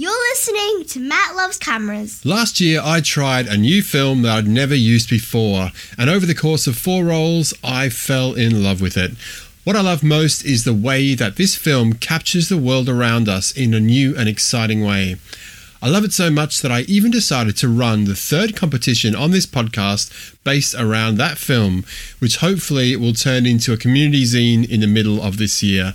You're listening to Matt Loves Cameras. Last year, I tried a new film that I'd never used before, and over the course of four rolls, I fell in love with it. What I love most is the way that this film captures the world around us in a new and exciting way. I love it so much that I even decided to run the third competition on this podcast based around that film, which hopefully will turn into a community zine in the middle of this year.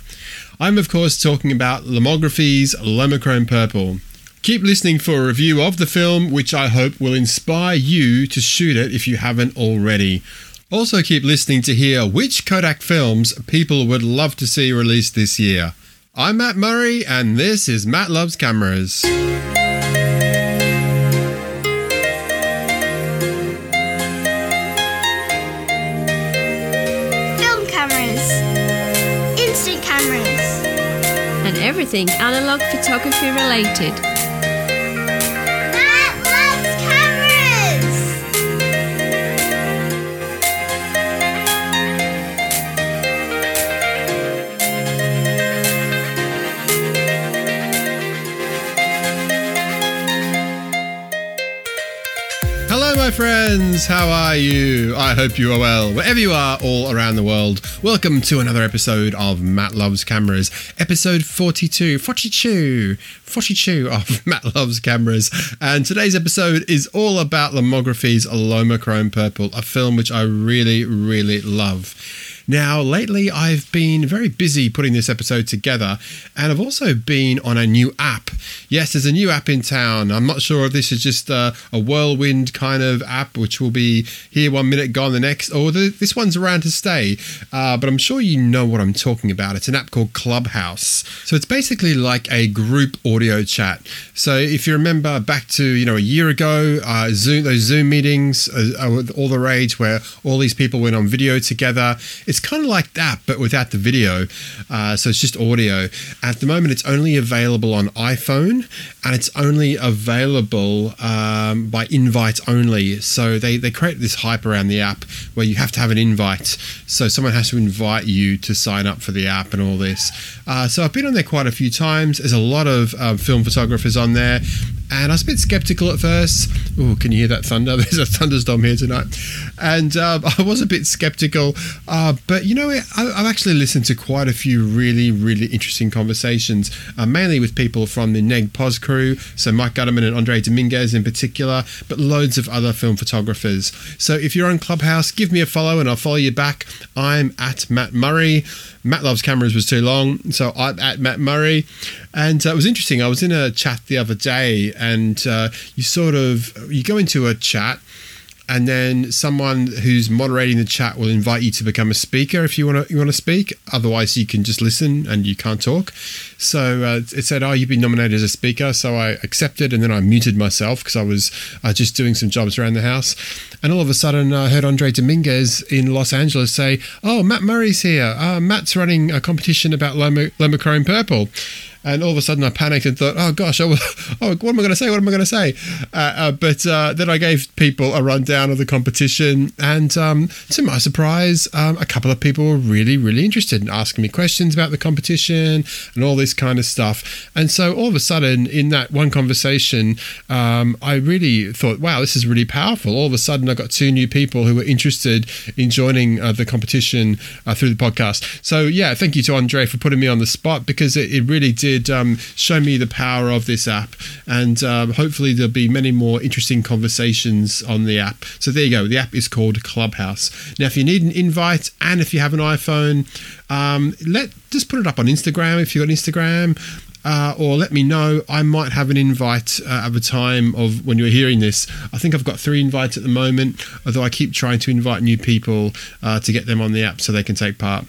I'm, of course, talking about Lomography's Lomochrome Purple. Keep listening for a review of the film, which I hope will inspire you to shoot it if you haven't already. Also, keep listening to hear which Kodak films people would love to see released this year. I'm Matt Murray, and this is Matt Loves Cameras. And everything analog photography related. Friends. How are you? I hope you are well. Wherever you are, all around the world, welcome to another episode of Matt Loves Cameras, episode 42, 42, 42 of Matt Loves Cameras. And today's episode is all about Lomography's Lomochrome Purple, a film which I really, really love. Now, lately I've been very busy putting this episode together, and I've also been on a new app. Yes, there's a new app in town. I'm not sure if this is just a, a whirlwind kind of app, which will be here one minute, gone the next, or the, this one's around to stay. Uh, but I'm sure you know what I'm talking about. It's an app called Clubhouse. So it's basically like a group audio chat. So if you remember back to you know a year ago, uh, Zoom those Zoom meetings, uh, uh, all the rage where all these people went on video together. It's kind of like that, but without the video. Uh, so it's just audio. At the moment, it's only available on iPhone, and it's only available um, by invite only. So they they create this hype around the app where you have to have an invite. So someone has to invite you to sign up for the app and all this. Uh, so I've been on there quite a few times. There's a lot of um, film photographers on there. And I was a bit skeptical at first. Oh, can you hear that thunder? There's a thunderstorm here tonight. And um, I was a bit skeptical. Uh, but you know, I, I've actually listened to quite a few really, really interesting conversations, uh, mainly with people from the Neg Pos crew. So Mike Gutterman and Andre Dominguez in particular, but loads of other film photographers. So if you're on Clubhouse, give me a follow and I'll follow you back. I'm at Matt Murray. Matt Loves Cameras was too long, so I'm at Matt Murray. And uh, it was interesting. I was in a chat the other day, and uh, you sort of you go into a chat, and then someone who's moderating the chat will invite you to become a speaker if you want to you want to speak. Otherwise, you can just listen and you can't talk. So uh, it said, "Oh, you've been nominated as a speaker." So I accepted, and then I muted myself because I was uh, just doing some jobs around the house. And all of a sudden, I heard Andre Dominguez in Los Angeles say, "Oh, Matt Murray's here. Uh, Matt's running a competition about Loma, Lomochrome Purple." And all of a sudden, I panicked and thought, "Oh gosh, oh, oh what am I going to say? What am I going to say?" Uh, uh, but uh, then I gave people a rundown of the competition, and um, to my surprise, um, a couple of people were really, really interested in asking me questions about the competition and all this kind of stuff. And so, all of a sudden, in that one conversation, um, I really thought, "Wow, this is really powerful." All of a sudden, I got two new people who were interested in joining uh, the competition uh, through the podcast. So, yeah, thank you to Andre for putting me on the spot because it, it really did um, show me the power of this app, and um, hopefully there'll be many more interesting conversations on the app. So there you go. The app is called Clubhouse. Now, if you need an invite and if you have an iPhone, um, let just put it up on Instagram if you've got Instagram. Uh, or let me know. I might have an invite uh, at the time of when you're hearing this. I think I've got three invites at the moment, although I keep trying to invite new people uh, to get them on the app so they can take part.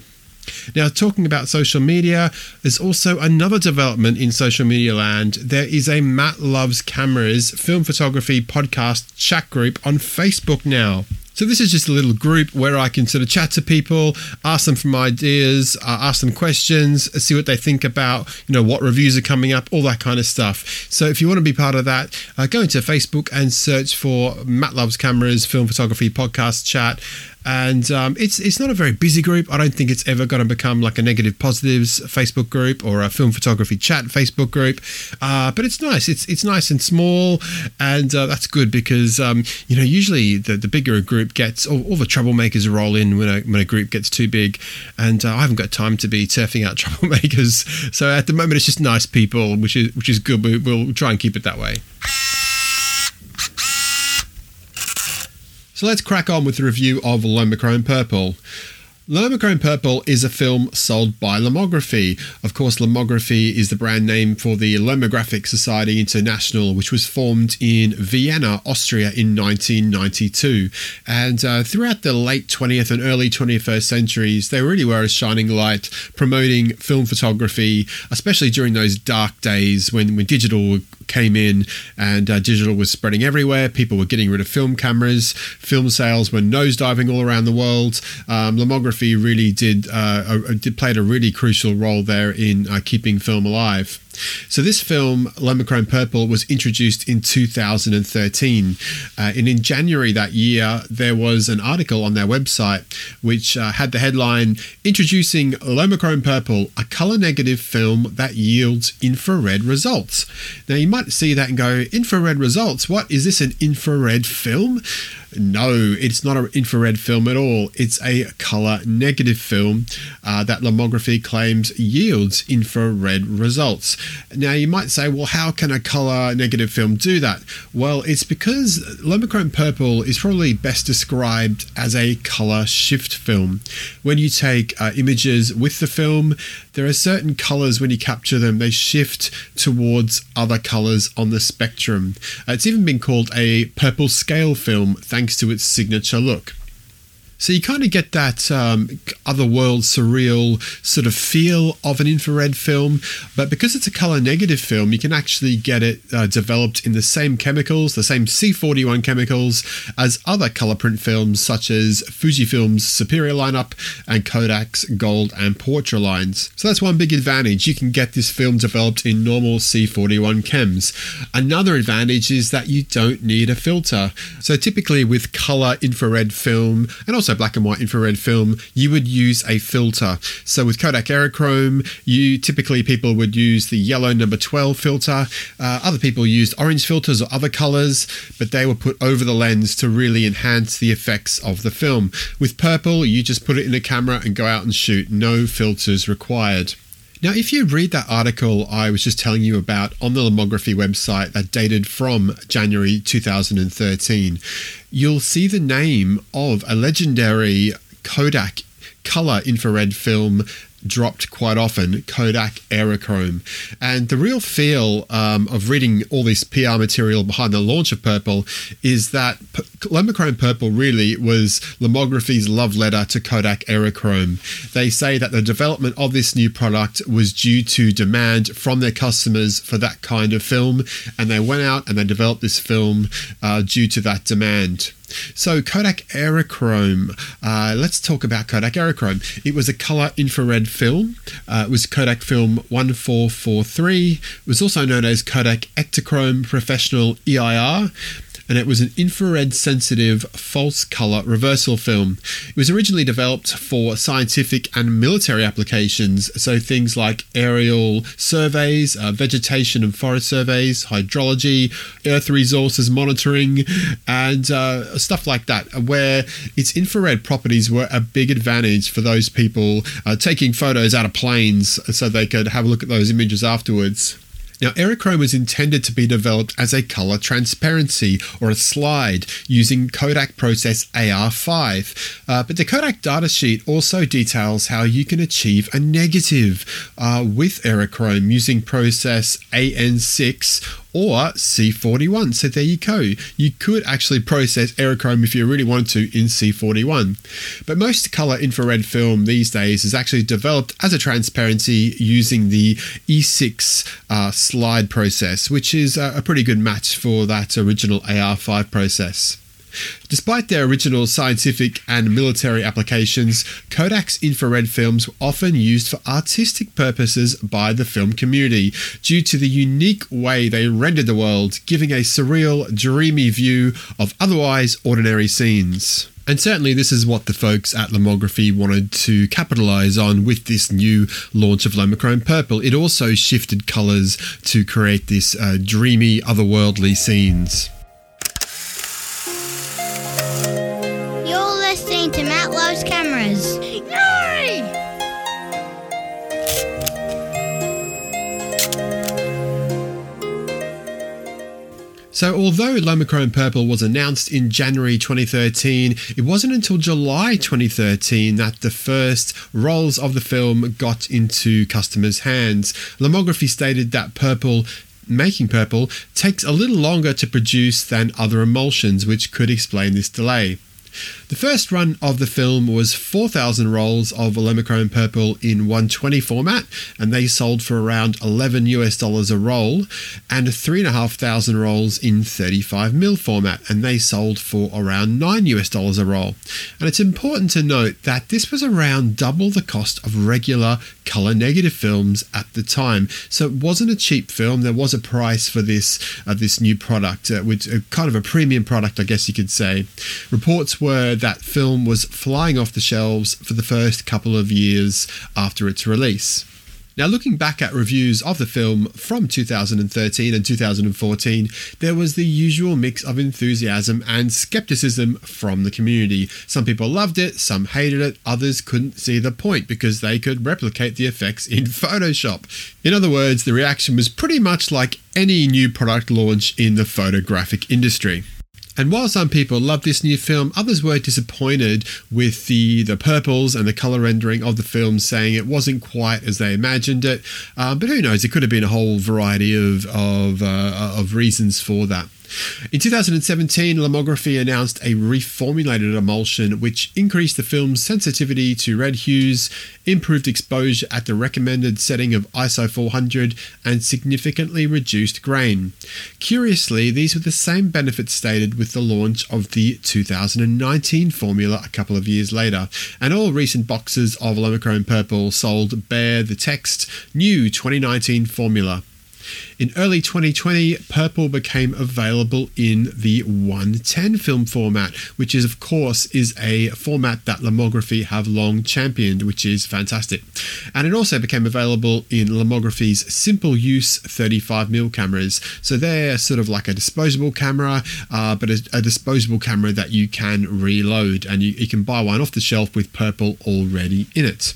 Now, talking about social media, there's also another development in social media land. There is a Matt Loves Cameras film photography podcast chat group on Facebook now. So this is just a little group where I can sort of chat to people, ask them for ideas, uh, ask them questions, see what they think about, you know, what reviews are coming up, all that kind of stuff. So if you want to be part of that, uh, go into Facebook and search for Matt Loves Cameras Film Photography Podcast Chat and um, it's it's not a very busy group. I don't think it's ever going to become like a negative positives Facebook group or a film photography chat Facebook group. Uh, but it's nice. It's it's nice and small, and uh, that's good because um, you know usually the, the bigger a group gets, all, all the troublemakers roll in when a when a group gets too big, and uh, I haven't got time to be turfing out troublemakers. So at the moment, it's just nice people, which is which is good. We, we'll try and keep it that way. So let's crack on with the review of Lomochrome Purple. Lomochrome Purple is a film sold by Lomography. Of course, Lomography is the brand name for the Lomographic Society International, which was formed in Vienna, Austria in 1992. And uh, throughout the late 20th and early 21st centuries, they really were a shining light promoting film photography, especially during those dark days when, when digital came in and uh, digital was spreading everywhere. People were getting rid of film cameras. Film sales were nosediving all around the world. Um, lomography really did, uh, a, did played a really crucial role there in uh, keeping film alive. So this film, Lomochrome Purple, was introduced in 2013. Uh, and in January that year, there was an article on their website which uh, had the headline Introducing Lomochrome Purple, a color negative film that yields infrared results. Now you might see that and go, infrared results? What? Is this an infrared film? No, it's not an infrared film at all. It's a color negative film uh, that Lomography claims yields infrared results. Now, you might say, well, how can a color negative film do that? Well, it's because Lomochrome Purple is probably best described as a color shift film. When you take uh, images with the film, there are certain colors when you capture them, they shift towards other colors on the spectrum. It's even been called a purple scale film thanks to its signature look. So you kind of get that um, otherworld, surreal sort of feel of an infrared film, but because it's a color negative film, you can actually get it uh, developed in the same chemicals, the same C41 chemicals as other color print films such as Fujifilm's Superia lineup and Kodak's Gold and Portra lines. So that's one big advantage. You can get this film developed in normal C41 chems. Another advantage is that you don't need a filter. So typically with color infrared film and also black and white infrared film, you would use a filter. So with Kodak Aerochrome, you typically people would use the yellow number 12 filter. Uh, other people used orange filters or other colors, but they were put over the lens to really enhance the effects of the film. With purple, you just put it in a camera and go out and shoot. No filters required. Now, if you read that article I was just telling you about on the Lomography website that dated from January 2013, you'll see the name of a legendary Kodak color infrared film dropped quite often Kodak Aerochrome. And the real feel um, of reading all this PR material behind the launch of Purple is that P- Lomochrome Purple really was Lomography's love letter to Kodak Aerochrome. They say that the development of this new product was due to demand from their customers for that kind of film, and they went out and they developed this film uh, due to that demand. So Kodak Aerochrome. Uh, let's talk about Kodak Aerochrome. It was a color infrared film. Uh, it was Kodak Film 1443. It was also known as Kodak Ektachrome Professional EIR and it was an infrared sensitive false color reversal film. It was originally developed for scientific and military applications, so things like aerial surveys, uh, vegetation and forest surveys, hydrology, earth resources monitoring, and uh, stuff like that, where its infrared properties were a big advantage for those people uh, taking photos out of planes so they could have a look at those images afterwards. Now, Aerochrome was intended to be developed as a color transparency or a slide using Kodak Process AR5. Uh, but the Kodak datasheet also details how you can achieve a negative uh, with Aerochrome using process AN6 or C41. So there you go. You could actually process Aerochrome if you really wanted to in C41. But most color infrared film these days is actually developed as a transparency using the E6 uh, slide process, which is a pretty good match for that original AR5 process. Despite their original scientific and military applications, Kodak's infrared films were often used for artistic purposes by the film community due to the unique way they rendered the world, giving a surreal, dreamy view of otherwise ordinary scenes. And certainly, this is what the folks at Lomography wanted to capitalize on with this new launch of Lomochrome Purple. It also shifted colors to create this uh, dreamy, otherworldly scenes. So, although Lomochrome Purple was announced in January 2013, it wasn't until July 2013 that the first rolls of the film got into customers' hands. Lomography stated that Purple making purple takes a little longer to produce than other emulsions, which could explain this delay. The first run of the film was 4,000 rolls of Lomochrome Purple in 120 format, and they sold for around 11 US dollars a roll, and 3,500 rolls in 35 mil format, and they sold for around 9 US dollars a roll. And it's important to note that this was around double the cost of regular color negative films at the time, so it wasn't a cheap film. There was a price for this uh, this new product, uh, which uh, kind of a premium product, I guess you could say. Reports were that film was flying off the shelves for the first couple of years after its release. Now, looking back at reviews of the film from 2013 and 2014, there was the usual mix of enthusiasm and skepticism from the community. Some people loved it, some hated it, others couldn't see the point because they could replicate the effects in Photoshop. In other words, the reaction was pretty much like any new product launch in the photographic industry. And while some people loved this new film, others were disappointed with the, the purples and the color rendering of the film, saying it wasn't quite as they imagined it. Uh, but who knows? It could have been a whole variety of of, uh, of reasons for that. In 2017, Lomography announced a reformulated emulsion which increased the film's sensitivity to red hues, improved exposure at the recommended setting of ISO 400, and significantly reduced grain. Curiously, these were the same benefits stated with the launch of the 2019 formula a couple of years later, and all recent boxes of Lomochrome Purple sold bear the text New 2019 formula. In early 2020, Purple became available in the 110 film format, which is of course is a format that Lomography have long championed, which is fantastic. And it also became available in Lomography's simple use 35mm cameras. So they're sort of like a disposable camera, uh, but a, a, disposable camera that you can reload, and you, you can buy one off the shelf with Purple already in it.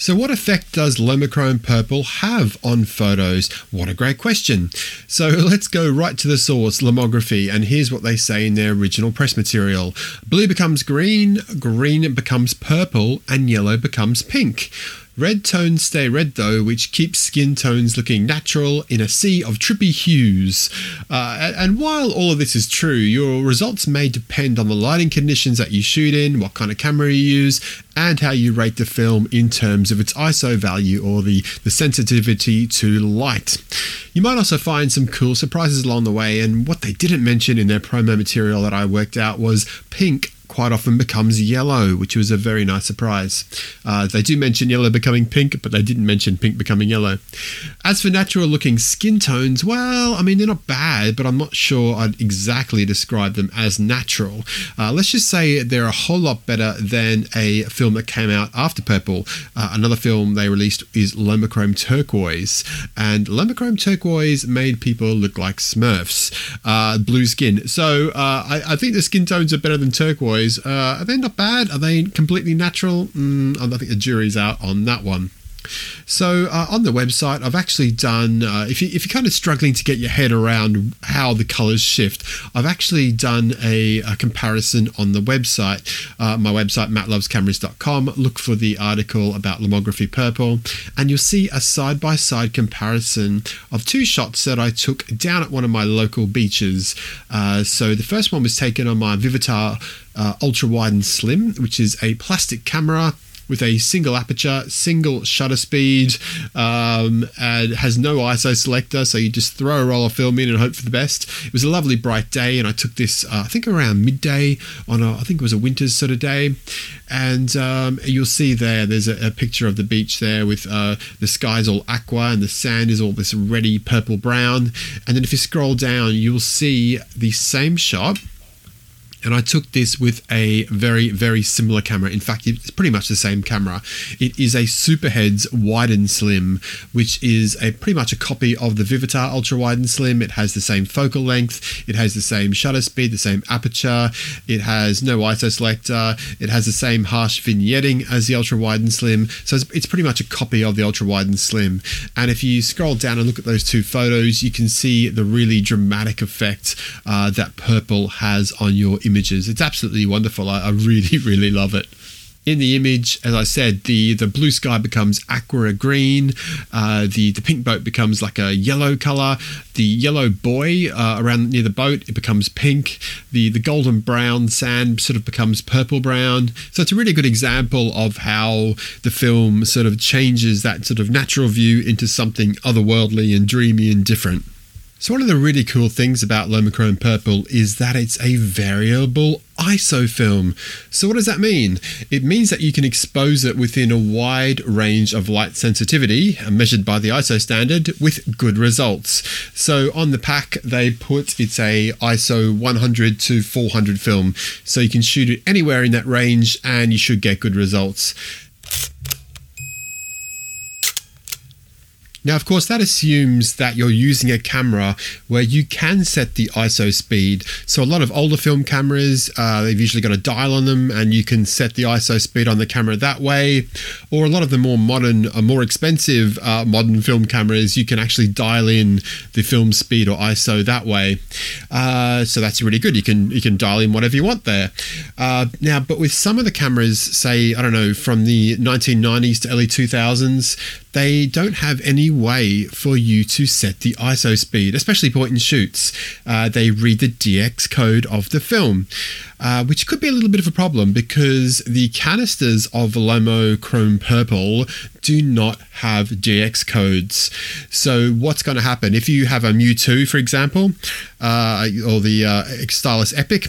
So, what effect does Lomochrome Purple have on photos? What a great question. So, let's go right to the source, Lomography, and here's what they say in their original press material Blue becomes green, green becomes purple, and yellow becomes pink. Red tones stay red though, which keeps skin tones looking natural in a sea of trippy hues. Uh, and while all of this is true, your results may depend on the lighting conditions that you shoot in, what kind of camera you use, and how you rate the film in terms of its ISO value or the, the sensitivity to light. You might also find some cool surprises along the way, and what they didn't mention in their promo material that I worked out was pink quite often becomes yellow, which was a very nice surprise. Uh, they do mention yellow becoming pink, but they didn't mention pink becoming yellow. As for natural looking skin tones, well, I mean, they're not bad, but I'm not sure I'd exactly describe them as natural. Uh, let's just say they're a whole lot better than a film that came out after Purple. Uh, another film they released is Lomochrome Turquoise, and Lomochrome Turquoise made people look like Smurfs, uh, blue skin. So uh, I, I think the skin tones are better than turquoise uh, are they not bad? Are they completely natural? Mm, I think the jury's out on that one. So uh, on the website, I've actually done. Uh, if, you, if you're kind of struggling to get your head around how the colors shift, I've actually done a, a comparison on the website. Uh, my website, mattlovescameras.com. Look for the article about Lomography Purple, and you'll see a side by side comparison of two shots that I took down at one of my local beaches. Uh, so the first one was taken on my Vivitar uh, ultra wide and slim, which is a plastic camera with a single aperture, single shutter speed, um, and has no ISO selector, so you just throw a roll of film in and hope for the best. It was a lovely bright day, and I took this, uh, I think, around midday on a, I think it was a winter's sort of day, and um, you'll see there, there's a, a, picture of the beach there with uh, the sky's all aqua and the sand is all this reddy purple brown, and then if you scroll down, you'll see the same shot and I took this with a very, very similar camera. In fact, it's pretty much the same camera. It is a Superheadz wide and slim, which is a pretty much a copy of the Vivitar ultra wide and slim. It has the same focal length, it has the same shutter speed, the same aperture, it has no ISO selector, it has the same harsh vignetting as the ultra wide and slim. So it's, it's pretty much a copy of the ultra wide and slim. And if you scroll down and look at those two photos, you can see the really dramatic effect uh, that purple has on your images. It's absolutely wonderful. I, I really, really love it in the image, as I said, the, the blue sky becomes aqua green, uh, the, the pink boat becomes like a yellow color, the yellow buoy uh, around near the boat, it becomes pink, the, the golden brown sand sort of becomes purple brown. So it's a really good example of how the film sort of changes that sort of natural view into something otherworldly and dreamy and different. So one of the really cool things about Lomochrome Purple is that it's a variable ISO film. So what does that mean? It means that you can expose it within a wide range of light sensitivity uh, measured by the ISO standard with good results. So on the pack they put it's a ISO 100 to 400 film. So you can shoot it anywhere in that range and you should get good results. Now, of course, that assumes that you're using a camera where you can set the ISO speed. So, a lot of older film cameras, uh, they've usually got a dial on them, and you can set the ISO speed on the camera that way. Or a lot of the more modern, uh, more expensive uh, modern film cameras, you can actually dial in the film speed or ISO that way. Uh, so that's really good. You can you can dial in whatever you want there. Uh, now, but with some of the cameras, say I don't know, from the 1990s to early 2000s, they don't have any way for you to set the ISO speed, especially point and shoots. Uh, they read the DX code of the film, uh, which could be a little bit of a problem because the canisters of Lomo Chrome Purple do not have DX codes. So what's going to happen if you have a Mju II, for example, uh, or the uh, Stylus Epic?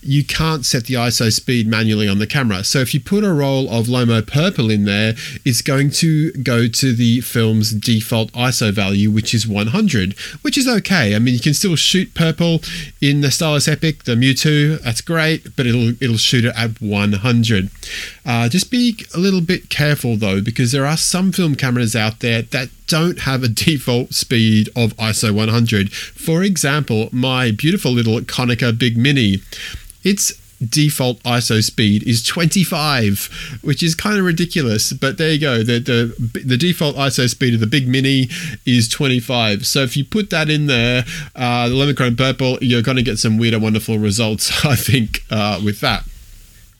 You can't set the ISO speed manually on the camera. So if you put a roll of Lomo Purple in there, it's going to go to the film's default ISO value, which is 100, which is okay. I mean, you can still shoot purple in the Stylus Epic, the Mju II. That's great, but it'll it'll shoot it at 100. Uh, just be a little bit careful though, because there are some film cameras out there that don't have a default speed of ISO 100. For example, my beautiful little Konica Big Mini. Its default ISO speed is 25, which is kind of ridiculous. But there you go. The, the, the default ISO speed of the Big Mini is 25. So if you put that in there, uh, the Lomochrome Purple, you're going to get some weird and wonderful results, I think, uh, with that.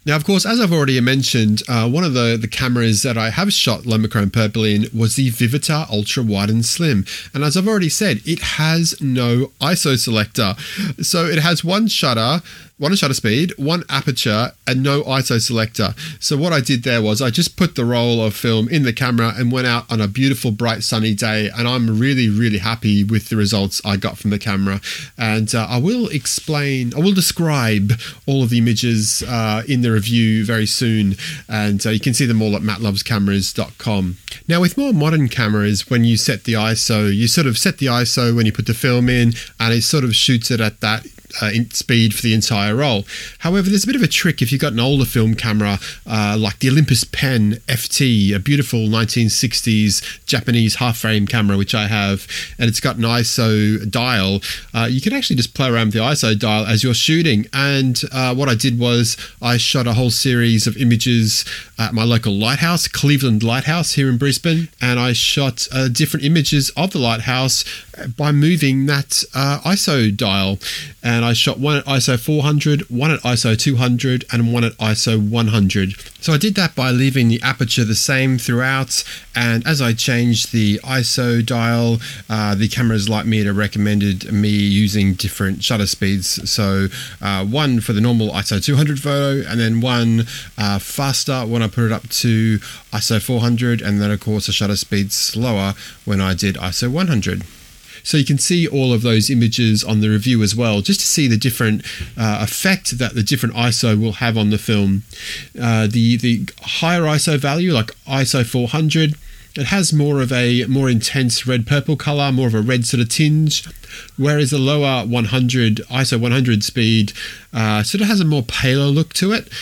Now, of course, as I've already mentioned, uh, one of the, the cameras that I have shot Lomochrome Purple in was the Vivitar Ultra Wide and Slim. And as I've already said, it has no ISO selector. So it has one shutter, one shutter speed, one aperture, and no ISO selector. So what I did there was I just put the roll of film in the camera and went out on a beautiful, bright, sunny day. And I'm really, really happy with the results I got from the camera. And uh, I will explain, I will describe all of the images uh, in the review very soon. And uh, you can see them all at mattlovescameras.com. Now, with more modern cameras, when you set the ISO, you sort of set the ISO when you put the film in, and it sort of shoots it at that uh, speed for the entire roll. However, there's a bit of a trick if you've got an older film camera uh, like the Olympus Pen FT, a beautiful 1960s Japanese half frame camera, which I have, and it's got an ISO dial. Uh, you can actually just play around with the ISO dial as you're shooting. And uh, what I did was I shot a whole series of images at my local lighthouse, Cleveland Lighthouse here in Brisbane, and I shot uh, different images of the lighthouse by moving that uh, ISO dial. And I shot one at ISO 400, one at ISO 200, and one at ISO 100. So I did that by leaving the aperture the same throughout. And as I changed the ISO dial, uh, the cameras like me recommended me using different shutter speeds. So uh, one for the normal ISO 200 photo, and then one uh, faster when I put it up to ISO 400, and then of course a shutter speed slower when I did ISO 100. So you can see all of those images on the review as well, just to see the different uh, effect that the different ISO will have on the film. Uh, the the higher ISO value, like ISO 400, it has more of a more intense red purple color, more of a red sort of tinge, whereas the lower 100 ISO 100 speed uh, sort of has a more paler look to it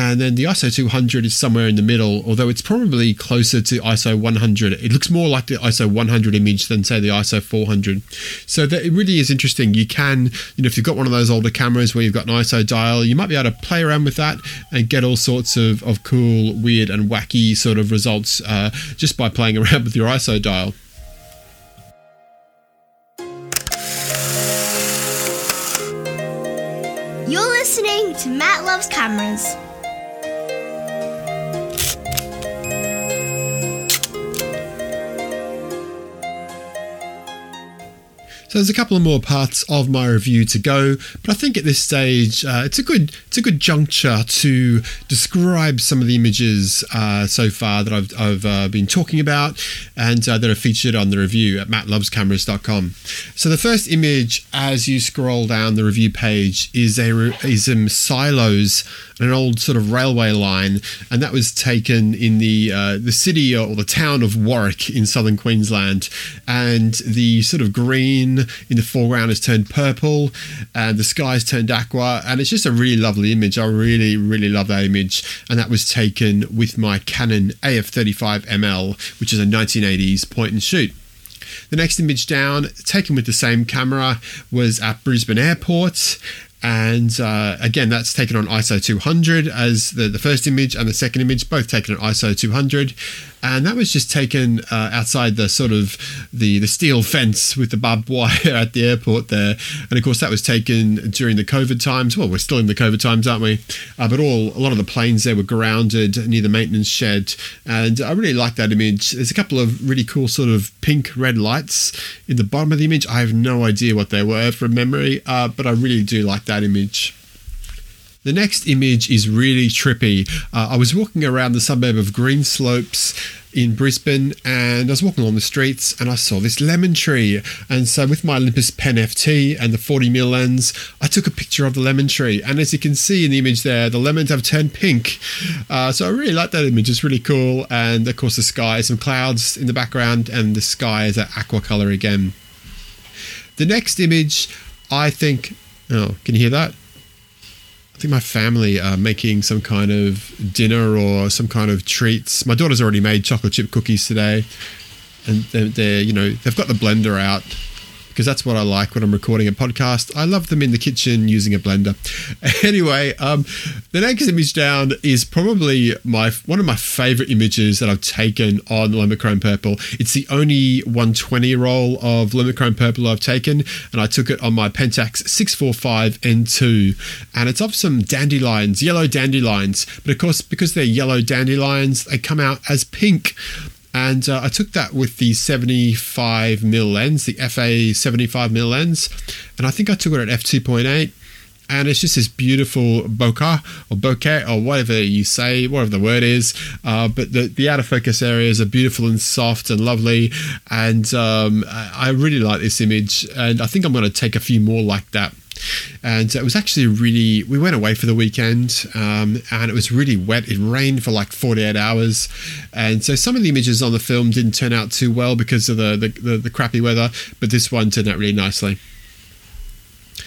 and then the ISO 200 is somewhere in the middle, although it's probably closer to ISO 100. It looks more like the ISO 100 image than, say, the ISO 400. So that it really is interesting. You can, you know, if you've got one of those older cameras where you've got an ISO dial, you might be able to play around with that and get all sorts of, of cool, weird, and wacky sort of results uh, just by playing around with your ISO dial. You're listening to Matt Loves Cameras. So there's a couple of more parts of my review to go, but I think at this stage uh, it's a good it's a good juncture to describe some of the images uh, so far that I've, I've uh, been talking about and uh, that are featured on the review at mattlovescameras.com. So the first image, as you scroll down the review page, is a is some silos an old sort of railway line, and that was taken in the uh, the city or the town of Warwick in southern Queensland. And the sort of green in the foreground has turned purple, and the sky's turned aqua, and it's just a really lovely image. I really really love that image, and that was taken with my Canon AF35ML, which is a 1980s point and shoot. The next image down, taken with the same camera, was at Brisbane Airport, and uh, again that's taken on ISO 200 as the, the first image and the second image both taken on ISO 200 and that was just taken uh, outside the sort of the the steel fence with the barbed wire at the airport there. And of course that was taken during the covid times. Well we're still in the covid times aren't we? Uh, but all a lot of the planes there were grounded near the maintenance shed. And i really like that image. There's a couple of really cool sort of pink red lights in the bottom of the image. I have no idea what they were from memory uh, but i really do like that image the next image is really trippy. Uh, I was walking around the suburb of Greenslopes in Brisbane and I was walking along the streets and I saw this lemon tree. And so with my Olympus Pen FT and the 40mm lens, I took a picture of the lemon tree. And as you can see in the image there, the lemons have turned pink. Uh, so I really like that image. It's really cool. And of course the sky, some clouds in the background and the sky is that aqua color again. The next image, I think, oh, can you hear that? I think my family are making some kind of dinner or some kind of treats. My daughter's already made chocolate chip cookies today, and they're, they're you know they've got the blender out because that's what I like when I'm recording a podcast. I love them in the kitchen using a blender. Anyway, um, the next image down is probably my one of my favorite images that I've taken on Chrome Purple. It's the only 120 roll of Chrome Purple I've taken, and I took it on my Pentax 645 N2, and it's of some dandelions, yellow dandelions. But of course, because they're yellow dandelions, they come out as pink and uh, I took that with the 75 mm lens, the FA 75 mm lens, and I think I took it at f2.8. And it's just this beautiful bokeh or bokeh or whatever you say, whatever the word is. Uh, but the, the out of focus areas are beautiful and soft and lovely. And um, I really like this image. And I think I'm going to take a few more like that and it was actually really we went away for the weekend um, and it was really wet. It rained for like 48 hours. And so some of the images on the film didn't turn out too well because of the the, the, the crappy weather but this one turned out really nicely.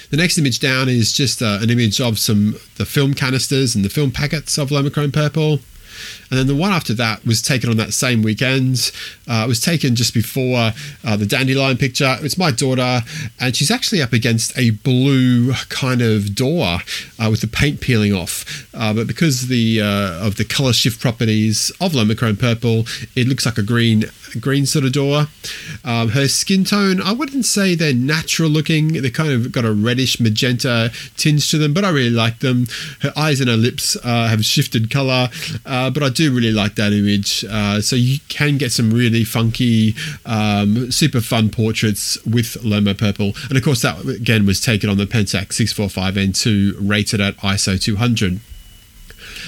The next image down is just uh, an image of some the film canisters and the film packets of Lomochrome Purple. And then the one after that was taken on that same weekend. Uh, it was taken just before uh, the Dandelion picture. It's my daughter, and she's actually up against a blue kind of door uh, with the paint peeling off. Uh, but because the uh, of the color shift properties of Lomochrome Purple, it looks like a green green sort of door. Um, her skin tone, I wouldn't say they're natural looking. They kind of got a reddish magenta tinge to them, but I really like them. Her eyes and her lips uh, have shifted color, uh, but I do really like that image. Uh, so you can get some really funky, um, super fun portraits with Lomo Purple. And of course, that again was taken on the Pentax 645N2 rated at ISO 200.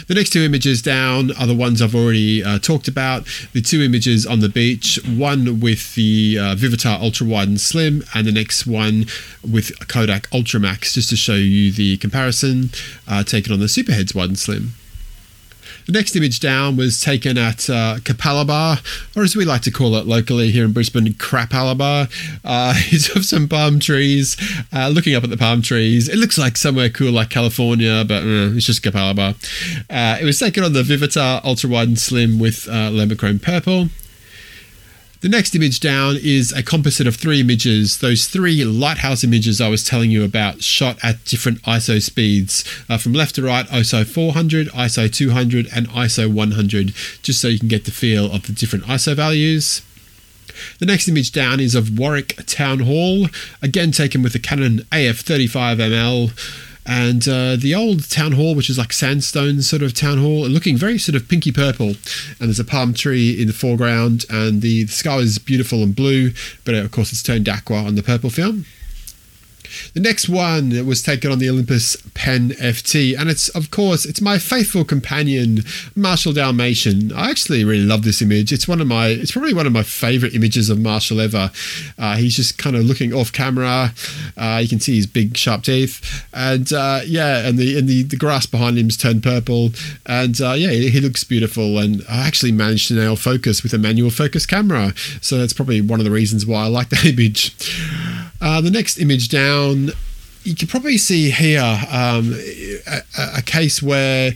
The next two images down are the ones I've already uh, talked about. The two images on the beach, one with the uh, Vivitar Ultra Wide and Slim, and the next one with Kodak Ultra Max, just to show you the comparison uh, taken on the Superheadz Wide and Slim. The next image down was taken at uh, Capalaba, or as we like to call it locally here in Brisbane, Crapalaba. Uh, it's of some palm trees. Uh, looking up at the palm trees, it looks like somewhere cool like California, but uh, it's just Capalaba. Uh, it was taken on the Vivitar Ultra Wide and Slim with uh, Lomochrome Purple. The next image down is a composite of three images, those three lighthouse images I was telling you about, shot at different ISO speeds uh, from left to right ISO 400, ISO 200, and ISO 100, just so you can get the feel of the different ISO values. The next image down is of Warwick Town Hall, again taken with the Canon AF35ML and uh, the old town hall, which is like sandstone sort of town hall, looking very sort of pinky purple. And there's a palm tree in the foreground, and the, the sky is beautiful and blue, but of course it's turned aqua on the purple film. The next one was taken on the Olympus Pen FT, and it's of course it's my faithful companion, Marshall Dalmatian. I actually really love this image. It's one of my it's probably one of my favorite images of Marshall ever. Uh, he's just kind of looking off camera. Uh, you can see his big sharp teeth, and uh, yeah, and the the, the grass behind him's turned purple, and uh, yeah, he looks beautiful. And I actually managed to nail focus with a manual focus camera, so that's probably one of the reasons why I like that image. Uh, the next image down, you can probably see here um, a, a, case where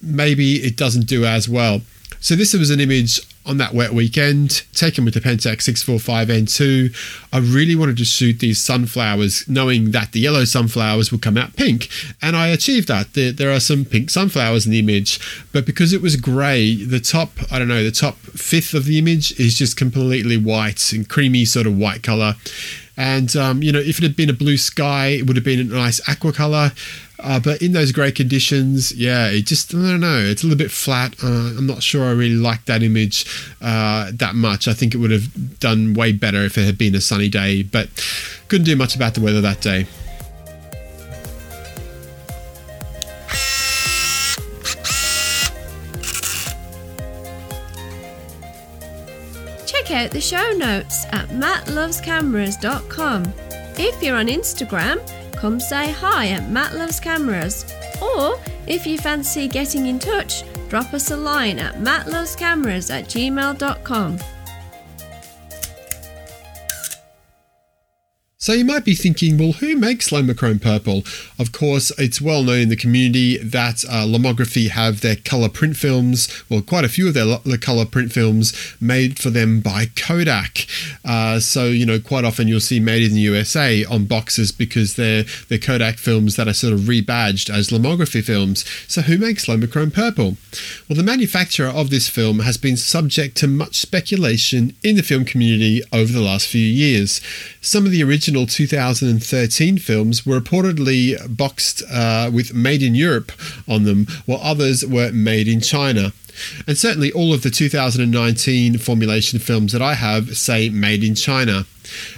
maybe it doesn't do as well. So this was an image on that wet weekend, taken with the Pentax 645N2. I really wanted to shoot these sunflowers, knowing that the yellow sunflowers would come out pink, and I achieved that. There, there are some pink sunflowers in the image, but because it was grey, the top, I don't know, the top fifth of the image is just completely white and creamy sort of white colour. And, um, you know, if it had been a blue sky, it would have been a nice aqua color. Uh, but in those grey conditions, yeah, it just, I don't know, it's a little bit flat. Uh, I'm not sure I really like that image uh, that much. I think it would have done way better if it had been a sunny day, but couldn't do much about the weather that day. Out the show notes at mattlovescameras.com. If you're on Instagram, come say hi at mattlovescameras. Or if you fancy getting in touch, drop us a line at mattlovescameras at gmail.com. So you might be thinking, well, who makes Lomochrome Purple? Of course, it's well known in the community that uh, Lomography have their color print films, well, quite a few of their, their color print films made for them by Kodak. Uh, so, you know, quite often you'll see made in the USA on boxes because they're, they're Kodak films that are sort of rebadged as Lomography films. So who makes Lomochrome Purple? Well, the manufacturer of this film has been subject to much speculation in the film community over the last few years. Some of the original original 2013 films were reportedly boxed uh, with Made in Europe on them, while others were Made in China. And certainly all of the 2019 formulation films that I have say Made in China.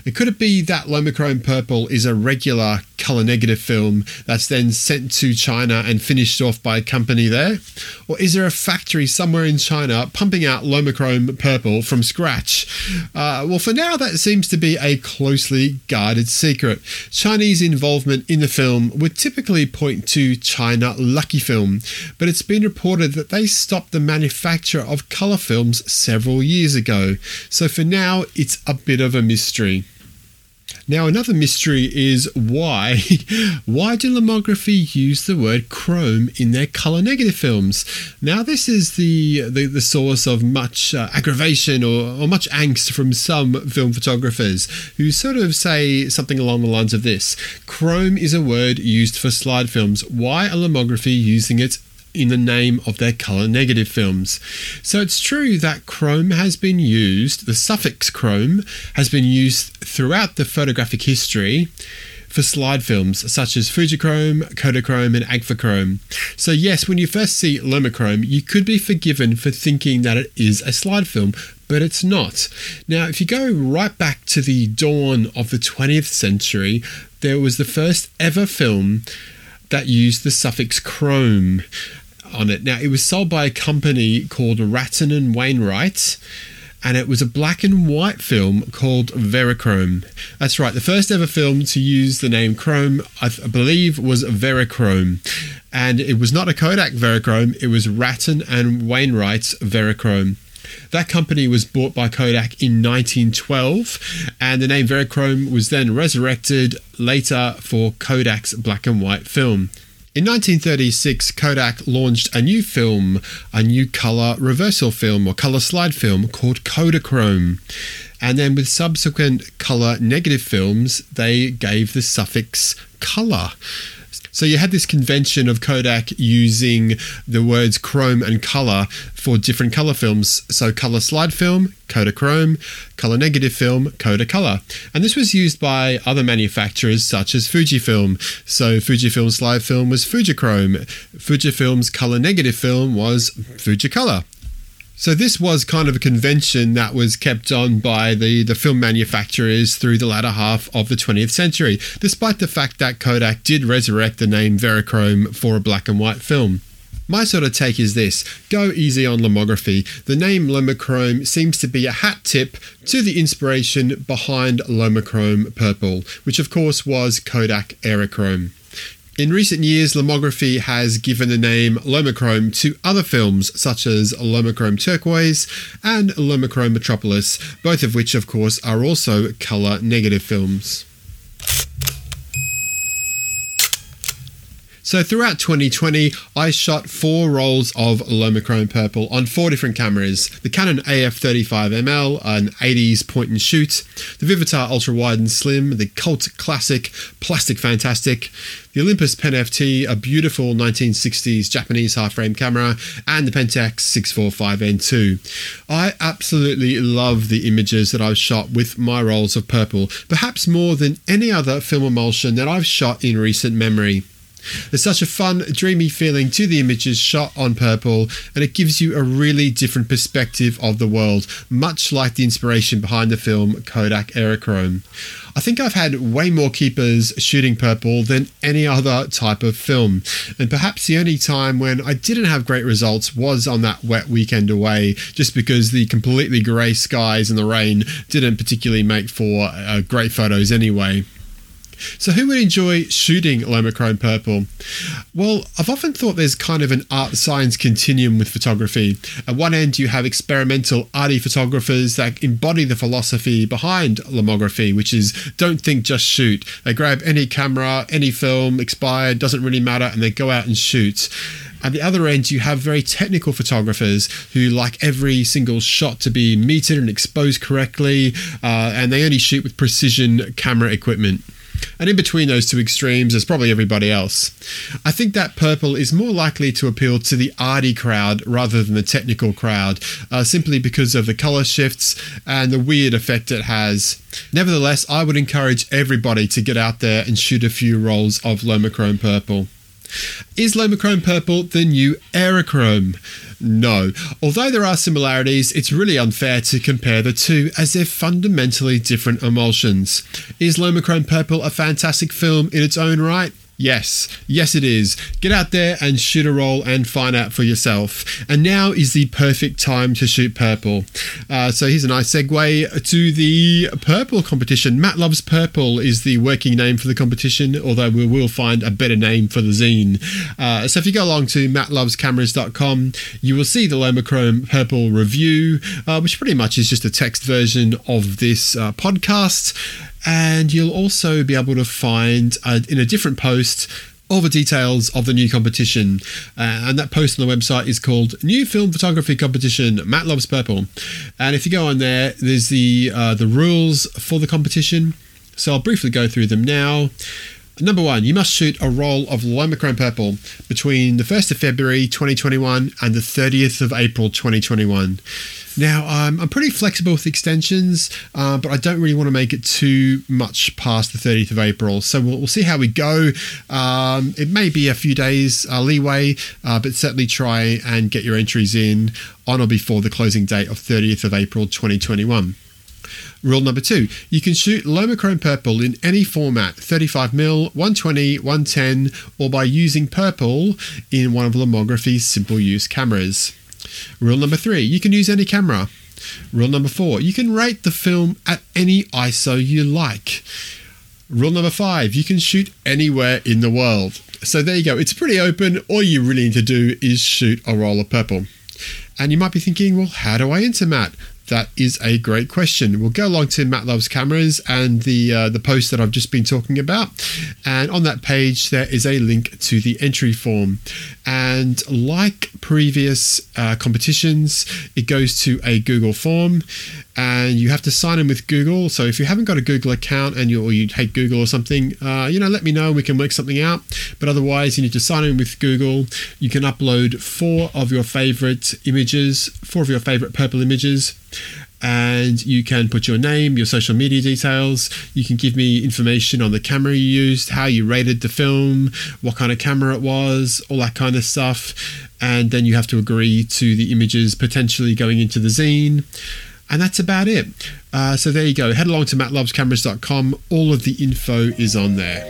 And could it be that Lomochrome Purple is a regular color negative film that's then sent to China and finished off by a company there? Or is there a factory somewhere in China pumping out Lomochrome Purple from scratch? Uh, well, for now, that seems to be a closely guarded secret. Chinese involvement in the film would typically point to China Lucky Film, but it's been reported that they stopped the manufacture of color films several years ago. So for now, it's a bit of a mystery. Now, another mystery is why why do lomography use the word chrome in their color negative films? Now, this is the the, the source of much uh, aggravation or, or much angst from some film photographers who sort of say something along the lines of this: Chrome is a word used for slide films. Why are lomography using it in the name of their color negative films. So it's true that chrome has been used, the suffix chrome has been used throughout the photographic history for slide films such as Fujichrome, Kodachrome, and Agfachrome. So, yes, when you first see Lomochrome, you could be forgiven for thinking that it is a slide film, but it's not. Now, if you go right back to the dawn of the 20th century, there was the first ever film that used the suffix chrome on it. Now, it was sold by a company called Wratten and Wainwright, and it was a black and white film called Verichrome. That's right, the first ever film to use the name Chrome, I believe, was Verichrome. And it was not a Kodak Verichrome, it was Wratten and Wainwright's Verichrome. That company was bought by Kodak in 1912, and the name Verichrome was then resurrected later for Kodak's black and white film. In 1936, Kodak launched a new film, a new color reversal film or color slide film called Kodachrome. And then with subsequent color negative films, they gave the suffix color. So you had this convention of Kodak using the words chrome and color for different color films. So color slide film, Kodachrome, color negative film, Kodacolor. And this was used by other manufacturers such as Fujifilm. So Fujifilm slide film was Fujichrome. Fujifilm's color negative film was Fujicolor. So this was kind of a convention that was kept on by the, the film manufacturers through the latter half of the 20th century, despite the fact that Kodak did resurrect the name Verichrome for a black and white film. My sort of take is this go easy on lomography. The name Lomochrome seems to be a hat tip to the inspiration behind Lomochrome Purple, which of course was Kodak Aerochrome. In recent years, lomography has given the name Lomochrome to other films such as Lomochrome Turquoise and Lomochrome Metropolis, both of which, of course, are also colour negative films. So throughout 2020, I shot four rolls of Lomochrome Purple on four different cameras. The Canon AF35ML, an 80s point and shoot, the Vivitar Ultra Wide and Slim, the Cult Classic Plastic Fantastic, the Olympus Pen FT, a beautiful 1960s Japanese half-frame camera, and the Pentax 645N2. I absolutely love the images that I've shot with my rolls of purple, perhaps more than any other film emulsion that I've shot in recent memory. There's such a fun, dreamy feeling to the images shot on purple, and it gives you a really different perspective of the world, much like the inspiration behind the film Kodak Aerochrome. I think I've had way more keepers shooting purple than any other type of film, and perhaps the only time when I didn't have great results was on that wet weekend away, just because the completely grey skies and the rain didn't particularly make for uh, great photos anyway. So, who would enjoy shooting Lomochrome Purple? Well, I've often thought there's kind of an art science continuum with photography. At one end, you have experimental arty photographers that embody the philosophy behind lomography, which is don't think, just shoot. They grab any camera, any film, expired, doesn't really matter, and they go out and shoot. At the other end, you have very technical photographers who like every single shot to be metered and exposed correctly, uh, and they only shoot with precision camera equipment. And in between those two extremes is probably everybody else. I think that purple is more likely to appeal to the arty crowd rather than the technical crowd, uh, simply because of the colour shifts and the weird effect it has. Nevertheless, I would encourage everybody to get out there and shoot a few rolls of Lomochrome purple. Is Lomochrome purple the new Aerochrome? No. Although there are similarities, it's really unfair to compare the two as they're fundamentally different emulsions. Is Lomochrome Purple a fantastic film in its own right? Yes, yes, it is. Get out there and shoot a roll and find out for yourself. And now is the perfect time to shoot purple. Uh, so here's a nice segue to the purple competition. Matt Loves Purple is the working name for the competition, although we will find a better name for the zine. Uh, so if you go along to mattlovescameras.com, you will see the Lomochrome Purple review, uh, which pretty much is just a text version of this uh, podcast And you'll also be able to find uh, in a different post all the details of the new competition. Uh, and that post on the website is called New Film Photography Competition Matt Loves Purple. And if you go on there, there's the uh, the rules for the competition. So I'll briefly go through them now. Number one, you must shoot a roll of Lomochrome Purple between the 1st of February 2021 and the 30th of April 2021. Now, um, I'm pretty flexible with extensions, uh, but I don't really want to make it too much past the 30th of April. So we'll, we'll see how we go. Um, it may be a few days uh, leeway, uh, but certainly try and get your entries in on or before the closing date of 30th of April 2021. Rule number two, you can shoot Lomochrome purple in any format 35mm, 120, 110, or by using purple in one of Lomography's simple use cameras. Rule number three, you can use any camera. Rule number four, you can rate the film at any ISO you like. Rule number five, you can shoot anywhere in the world. So there you go, it's pretty open. All you really need to do is shoot a roll of purple. And you might be thinking, well, how do I enter Matt? That is a great question. We'll go along to Matt Loves Cameras and the uh, the post that I've just been talking about, and on that page there is a link to the entry form. And like previous uh, competitions, it goes to a Google form, and you have to sign in with Google. So if you haven't got a Google account and you or you hate Google or something, uh, you know, let me know. We can work something out. But otherwise, you need to sign in with Google. You can upload four of your favorite images, four of your favorite purple images and you can put your name, your social media details. You can give me information on the camera you used, how you rated the film, what kind of camera it was, all that kind of stuff. And then you have to agree to the images potentially going into the zine. And that's about it. Uh, so there you go. Head along to mattlovescameras.com. All of the info is on there.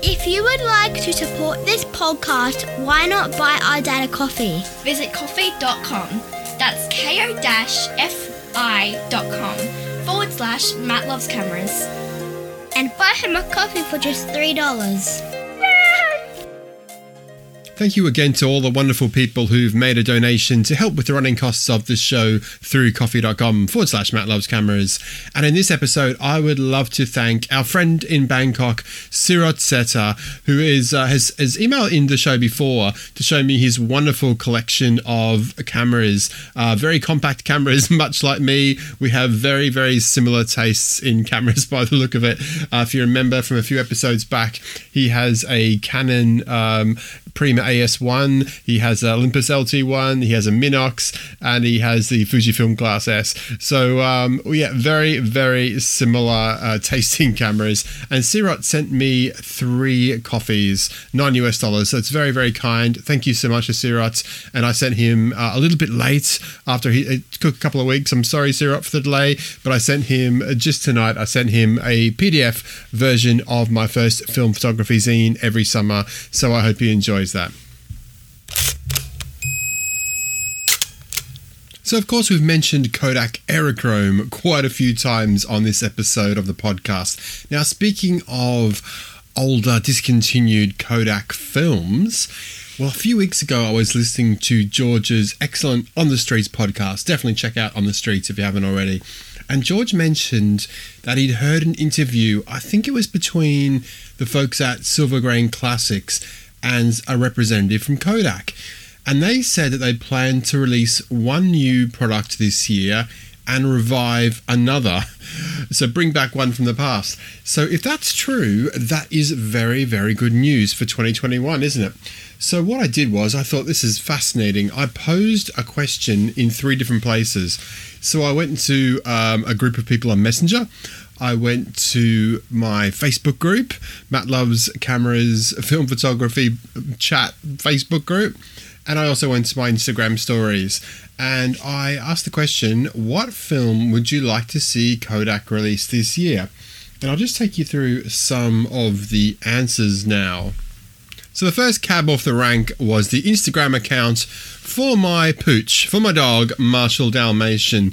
If you would like to support this podcast, why not buy our dad a coffee? Visit ko-fi.com. That's ko-fi.com forward slash Matt Loves Cameras. And buy him a coffee for just $3. Thank you again to all the wonderful people who've made a donation to help with the running costs of this show through ko-fi.com forward slash Matt Loves Cameras. And in this episode, I would love to thank our friend in Bangkok, Sirot Seta, who is uh, has, has emailed in the show before to show me his wonderful collection of cameras, uh, very compact cameras, much like me. We have very, very similar tastes in cameras by the look of it. Uh, if you remember from a few episodes back, he has a Canon um, Prima AS1, he has a Olympus LT1, he has a Minox, and he has the Fujifilm Klasse S. So, um, yeah, very, very similar uh, tasting cameras. And Sirot sent me three coffees, nine US dollars. So it's very, very kind. Thank you so much to Sirot. And I sent him uh, a little bit late after he it took a couple of weeks. I'm sorry, Sirot, for the delay, but I sent him uh, just tonight. I sent him a PDF version of my first film photography zine every summer. So I hope he enjoys that. So, of course, we've mentioned Kodak Aerochrome quite a few times on this episode of the podcast. Now, speaking of older, discontinued Kodak films, well, a few weeks ago, I was listening to George's excellent On the Streets podcast. Definitely check out On the Streets if you haven't already. And George mentioned that he'd heard an interview, I think it was between the folks at Silver Grain Classics and a representative from Kodak. And they said that they plan to release one new product this year and revive another. So bring back one from the past. So if that's true, that is very, very good news for 2021, isn't it? So what I did was I thought this is fascinating. I posed a question in three different places. So I went to um, a group of people on Messenger. I went to my Facebook group, Matt Loves Cameras Film Photography Chat Facebook group, and I also went to my Instagram stories. And I asked the question, what film would you like to see Kodak release this year? And I'll just take you through some of the answers now. So the first cab off the rank was the Instagram account for my pooch, for my dog, Marshall Dalmatian.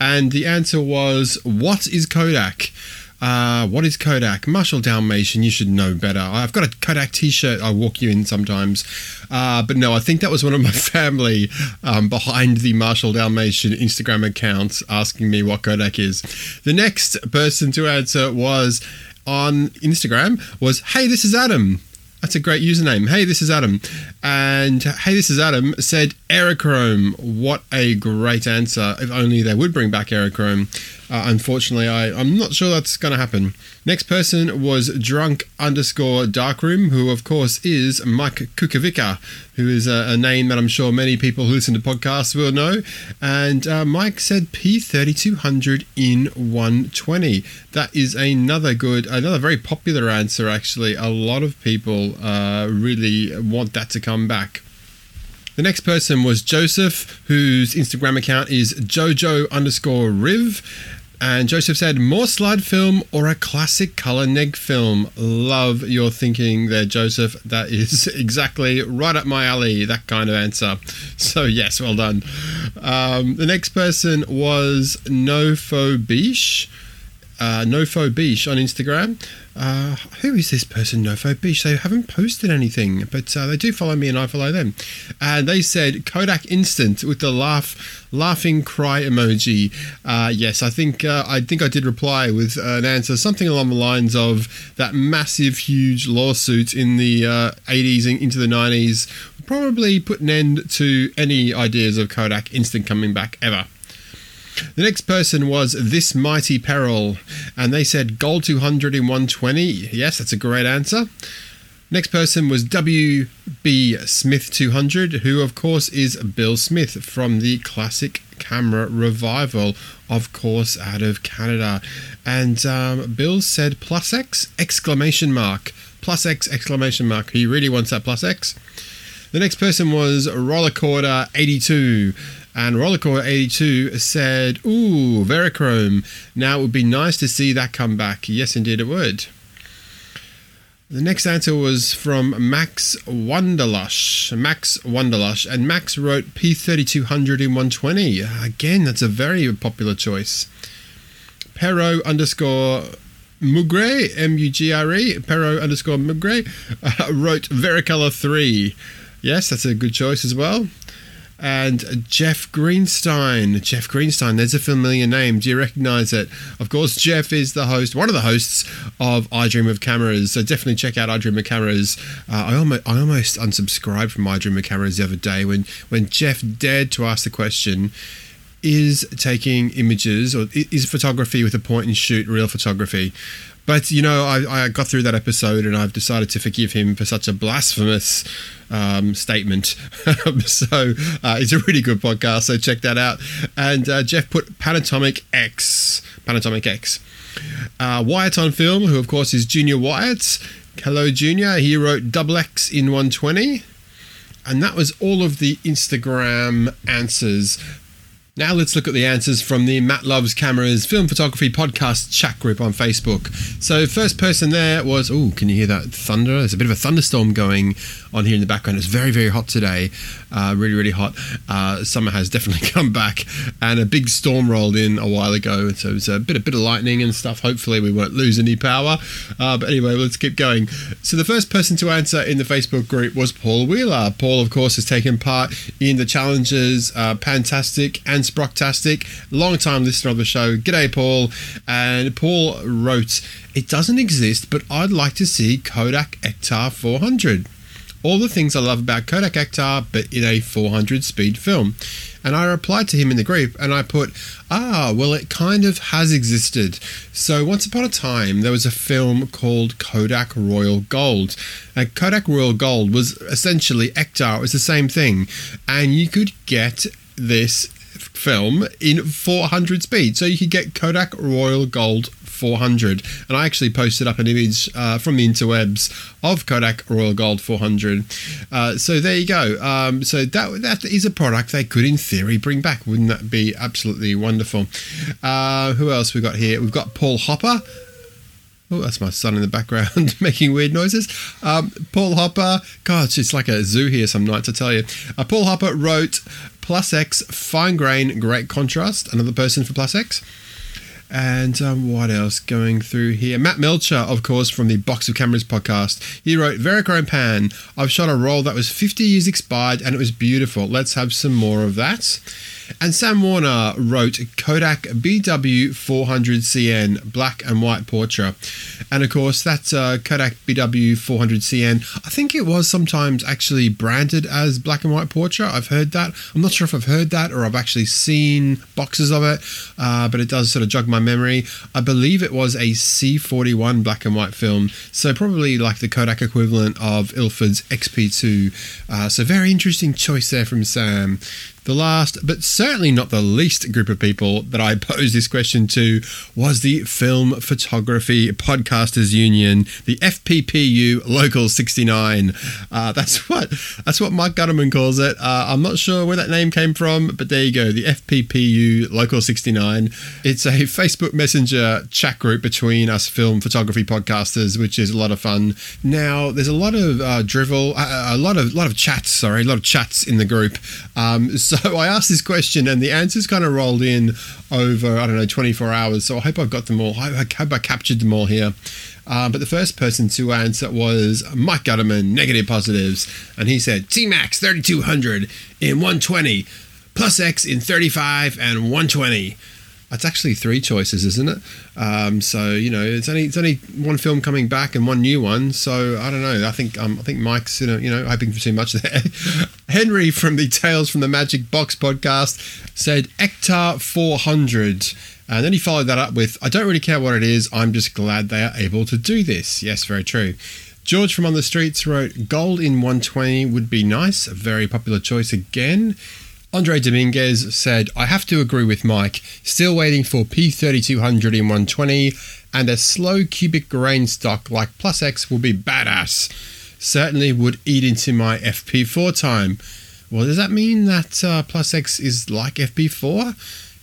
And the answer was, What is Kodak? Uh, what is Kodak? Marshall Dalmatian, you should know better. I've got a Kodak t shirt I walk you in sometimes. Uh, but no, I think that was one of my family um, behind the Marshall Dalmatian Instagram accounts asking me what Kodak is. The next person to answer was on Instagram was, Hey, this is Adam. That's a great username. Hey, this is Adam. And hey, this is Adam said Aerochrome. What a great answer. If only they would bring back Aerochrome. Uh, unfortunately, I, I'm not sure that's going to happen. Next person was drunk underscore darkroom, who of course is Mike Kukovica, who is a, a, name that I'm sure many people who listen to podcasts will know. And uh, Mike said P3200 in 120. That is another good, another very popular answer actually. A lot of people uh, really want that to come back. The next person was Joseph, whose Instagram account is Jojo underscore Riv. And Joseph said, more slide film or a classic color neg film. Love your thinking there, Joseph. That is exactly right up my alley, that kind of answer. So, yes, well done. Um, the next person was Nofo Bish uh, Nofo Beach on Instagram. Uh, who is this person, Nofo Beach? They haven't posted anything, but uh, they do follow me and I follow them. And they said Kodak Instant with the laugh, laughing cry emoji. Uh, yes, I think uh, I think I did reply with an answer something along the lines of that massive, huge lawsuit in the 80s uh, and into the 90s probably put an end to any ideas of Kodak Instant coming back ever. The next person was This Mighty Peril, and they said Gold 200 in 120. Yes, that's a great answer. Next person was WB Smith 200, who of course is Bill Smith from the classic camera revival, of course, out of Canada. And um, Bill said plus X exclamation mark. Plus X exclamation mark. He really wants that plus X. The next person was Rollercorder 82 and Rollercore 82 said, Ooh, Verichrome. Now it would be nice to see that come back. Yes, indeed, it would. The next answer was from Max Wonderlush. Max Wonderlush. And Max wrote P3200 in 120. Again, that's a very popular choice. Pero underscore Mugre, M U G R E, Pero underscore Mugre, uh, wrote Vericolor 3. Yes, that's a good choice as well and Jeff Greenstein. Jeff Greenstein, there's a familiar name. Do you recognize it? Of course, Jeff is the host, one of the hosts of I Dream of Cameras. So definitely check out I Dream of Cameras. Uh, I, almost, I almost unsubscribed from I Dream of Cameras the other day when, when Jeff dared to ask the question is taking images or is photography with a point and shoot real photography? But you know, I, I, got through that episode and I've decided to forgive him for such a blasphemous um, statement. so uh, it's a really good podcast. So check that out. And uh, Jeff put Panatomic X, Panatomic X. Uh, Wyatt on film, who of course is Junior Wyatt. Hello, Junior. He wrote Double X in 120. And that was all of the Instagram answers now let's look at the answers from the Matt Loves Cameras Film Photography Podcast chat group on Facebook. So first person there was oh, can you hear that thunder? There's a bit of a thunderstorm going on here in the background. It's very very hot today, uh, really really hot. Uh, summer has definitely come back, and a big storm rolled in a while ago. So it was a bit a bit of lightning and stuff. Hopefully we won't lose any power. Uh, but anyway, let's keep going. So the first person to answer in the Facebook group was Paul Wheeler. Paul, of course, has taken part in the challenges uh, Fantastic and Sprocktastic, long time listener of the show. G'day, Paul. And Paul wrote, It doesn't exist, but I'd like to see Kodak Ektar 400. All the things I love about Kodak Ektar, but in a 400 speed film. And I replied to him in the group and I put, ah, well, it kind of has existed. So once upon a time, there was a film called Kodak Royal Gold. And Kodak Royal Gold was essentially Ektar, it was the same thing. And you could get this film in 400 speed. So you could get Kodak Royal Gold 400. And I actually posted up an image uh, from the interwebs of Kodak Royal Gold 400. Uh, so there you go. Um, so that that is a product they could, in theory, bring back. Wouldn't that be absolutely wonderful? Uh, who else we got here? We've got Paul Hopper. Oh, that's my son in the background making weird noises. Um, Paul Hopper, God, it's like a zoo here some nights, I tell you. Uh, Paul Hopper wrote Plus X, fine grain, great contrast. Another person for Plus X. And um, what else going through here? Matt Melcher, of course, from the Box of Cameras podcast. He wrote, Verichrome Pan, I've shot a roll that was 50 years expired and it was beautiful. Let's have some more of that. And Sam Warner wrote Kodak BW400CN black and white portrait. And of course, that uh, Kodak BW400CN, I think it was sometimes actually branded as black and white portrait. I've heard that. I'm not sure if I've heard that or I've actually seen boxes of it, uh, but it does sort of jog my memory. I believe it was a C41 black and white film, so probably like the Kodak equivalent of Ilford's XP2. Uh, so, very interesting choice there from Sam. The last, but certainly not the least group of people that I posed this question to was the Film Photography Podcasters Union, the FPPU Local 69. Uh, that's what that's what Mike Gutterman calls it. Uh, I'm not sure where that name came from, but there you go, the FPPU Local 69. It's a Facebook Messenger chat group between us film photography podcasters, which is a lot of fun. Now, there's a lot of uh, drivel, uh, a lot of lot of chats. Sorry, a lot of chats in the group. Um, so so I asked this question, and the answers kind of rolled in over I don't know 24 hours. So I hope I've got them all. I hope I captured them all here. Uh, but the first person to answer was Mike Gutterman, negative positives, and he said T Max 3200 in 120, plus X in 35 and 120. That's actually three choices, isn't it? Um, so you know, it's only it's only one film coming back and one new one. So I don't know. I think um, I think Mike's you know, you know hoping for too much there. Henry from the Tales from the Magic Box podcast said Ektar 400. And then he followed that up with, I don't really care what it is, I'm just glad they are able to do this. Yes, very true. George from On the Streets wrote, Gold in 120 would be nice, a very popular choice again. Andre Dominguez said, I have to agree with Mike. Still waiting for P3200 in 120, and a slow cubic grain stock like Plus X will be badass. Certainly would eat into my FP4 time. Well, does that mean that uh, Plus X is like FP4?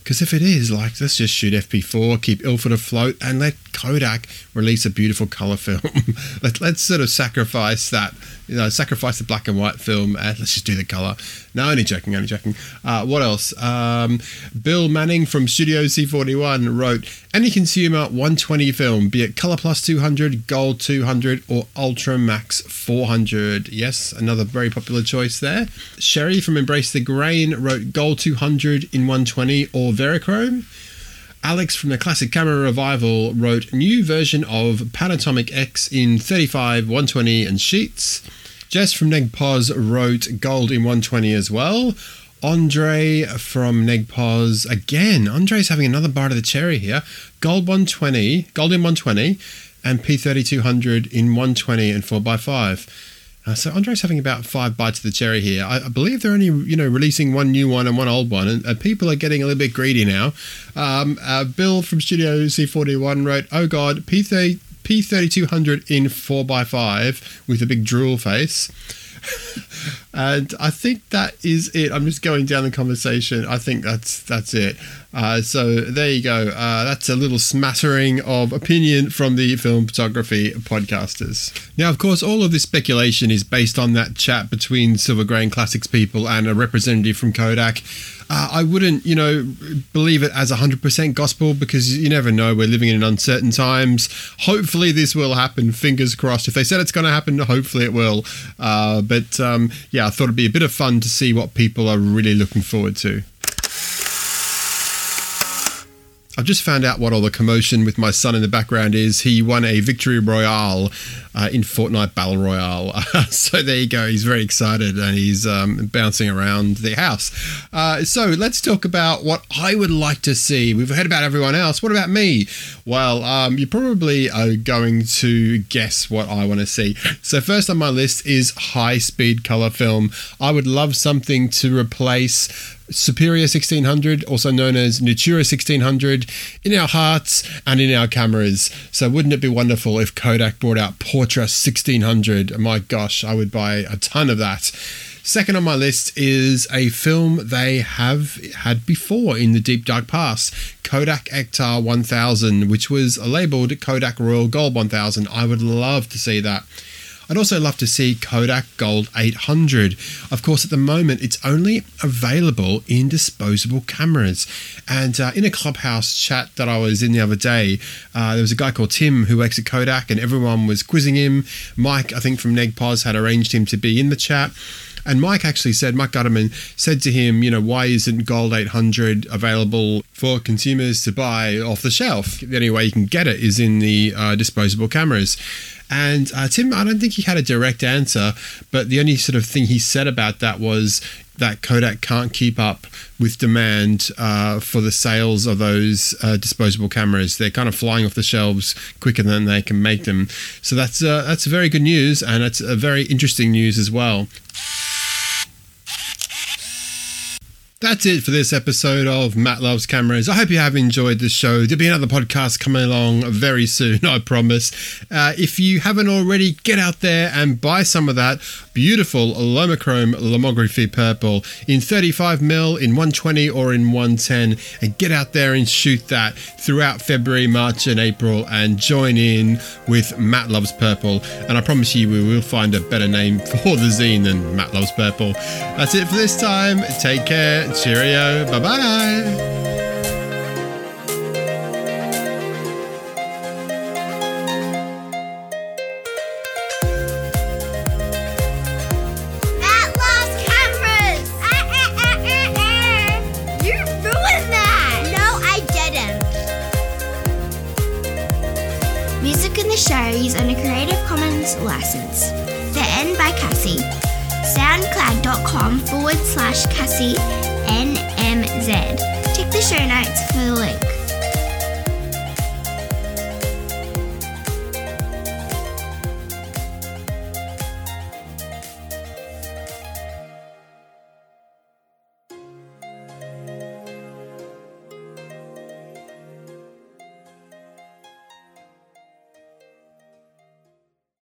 Because if it is, like, let's just shoot FP4, keep Ilford afloat, and let Kodak release a beautiful color film. Let, us sort of sacrifice that, you know, sacrifice the black and white film, and let's just do the color. No, only joking, only joking. Uh, what else? Um, Bill Manning from Studio C41 wrote, any consumer 120 film, be it Color Plus 200, Gold 200, or Ultra Max 400. Yes, another very popular choice there. Sherry from Embrace the Grain wrote Gold 200 in 120 or Verichrome. Alex from the Classic Camera Revival wrote new version of Panatomic X in 35, 120 and sheets. Jess from Negpos wrote gold in 120 as well. Andre from Negpos again. Andre's having another bite of the cherry here. Gold 120, gold in 120, and P3200 in 120 and 4x5. Uh, so Andre's having about five bites of the cherry here. I, I, believe they're only, you know, releasing one new one and one old one, and, people are getting a little bit greedy now. Um, uh, Bill from Studio C41 wrote, "Oh God, P30, P3200 in four x five with a big drool face." And I think that is it. I'm just going down the conversation. I think that's that's it. Uh, so there you go. Uh, that's a little smattering of opinion from the film photography podcasters. Now, of course, all of this speculation is based on that chat between Silver Grain Classics people and a representative from Kodak. Uh, I wouldn't, you know, believe it as 100% gospel because you never know. We're living in uncertain times. Hopefully, this will happen. Fingers crossed. If they said it's going to happen, hopefully it will. Uh, but um, yeah, I thought it'd be a bit of fun to see what people are really looking forward to. I've just found out what all the commotion with my son in the background is. He won a victory royale uh, in Fortnite Battle Royale. so there you go. He's very excited and he's um, bouncing around the house. Uh, so let's talk about what I would like to see. We've heard about everyone else. What about me? Well, um, you probably are going to guess what I want to see. So first on my list is high speed color film. I would love something to replace Superia 1600, also known as Natura 1600, in our hearts and in our cameras. So, wouldn't it be wonderful if Kodak brought out Portra 1600? My gosh, I would buy a ton of that. Second on my list is a film they have had before in the deep dark past Kodak Ektar 1000, which was labeled Kodak Royal Gold 1000. I would love to see that. I'd also love to see Kodak Gold 800. Of course, at the moment, it's only available in disposable cameras. And uh, in a clubhouse chat that I was in the other day, uh, there was a guy called Tim who works at Kodak, and everyone was quizzing him. Mike, I think from NegPos, had arranged him to be in the chat. And Mike actually said, Mike Gutterman said to him, you know, why isn't Gold 800 available for consumers to buy off the shelf? The only way you can get it is in the uh, disposable cameras. And uh, Tim, I don't think he had a direct answer, but the only sort of thing he said about that was that Kodak can't keep up with demand uh, for the sales of those uh, disposable cameras. They're kind of flying off the shelves quicker than they can make them. So that's uh, that's very good news, and it's a very interesting news as well. That's it for this episode of Matt Loves Cameras. I hope you have enjoyed the show. There'll be another podcast coming along very soon, I promise. Uh, if you haven't already, get out there and buy some of that beautiful Lomochrome lomography purple in 35mm, in 120 or in 110, and get out there and shoot that throughout February, March, and April, and join in with Matt Loves Purple. And I promise you, we will find a better name for the zine than Matt Loves Purple. That's it for this time. Take care. Cheerio. Bye bye.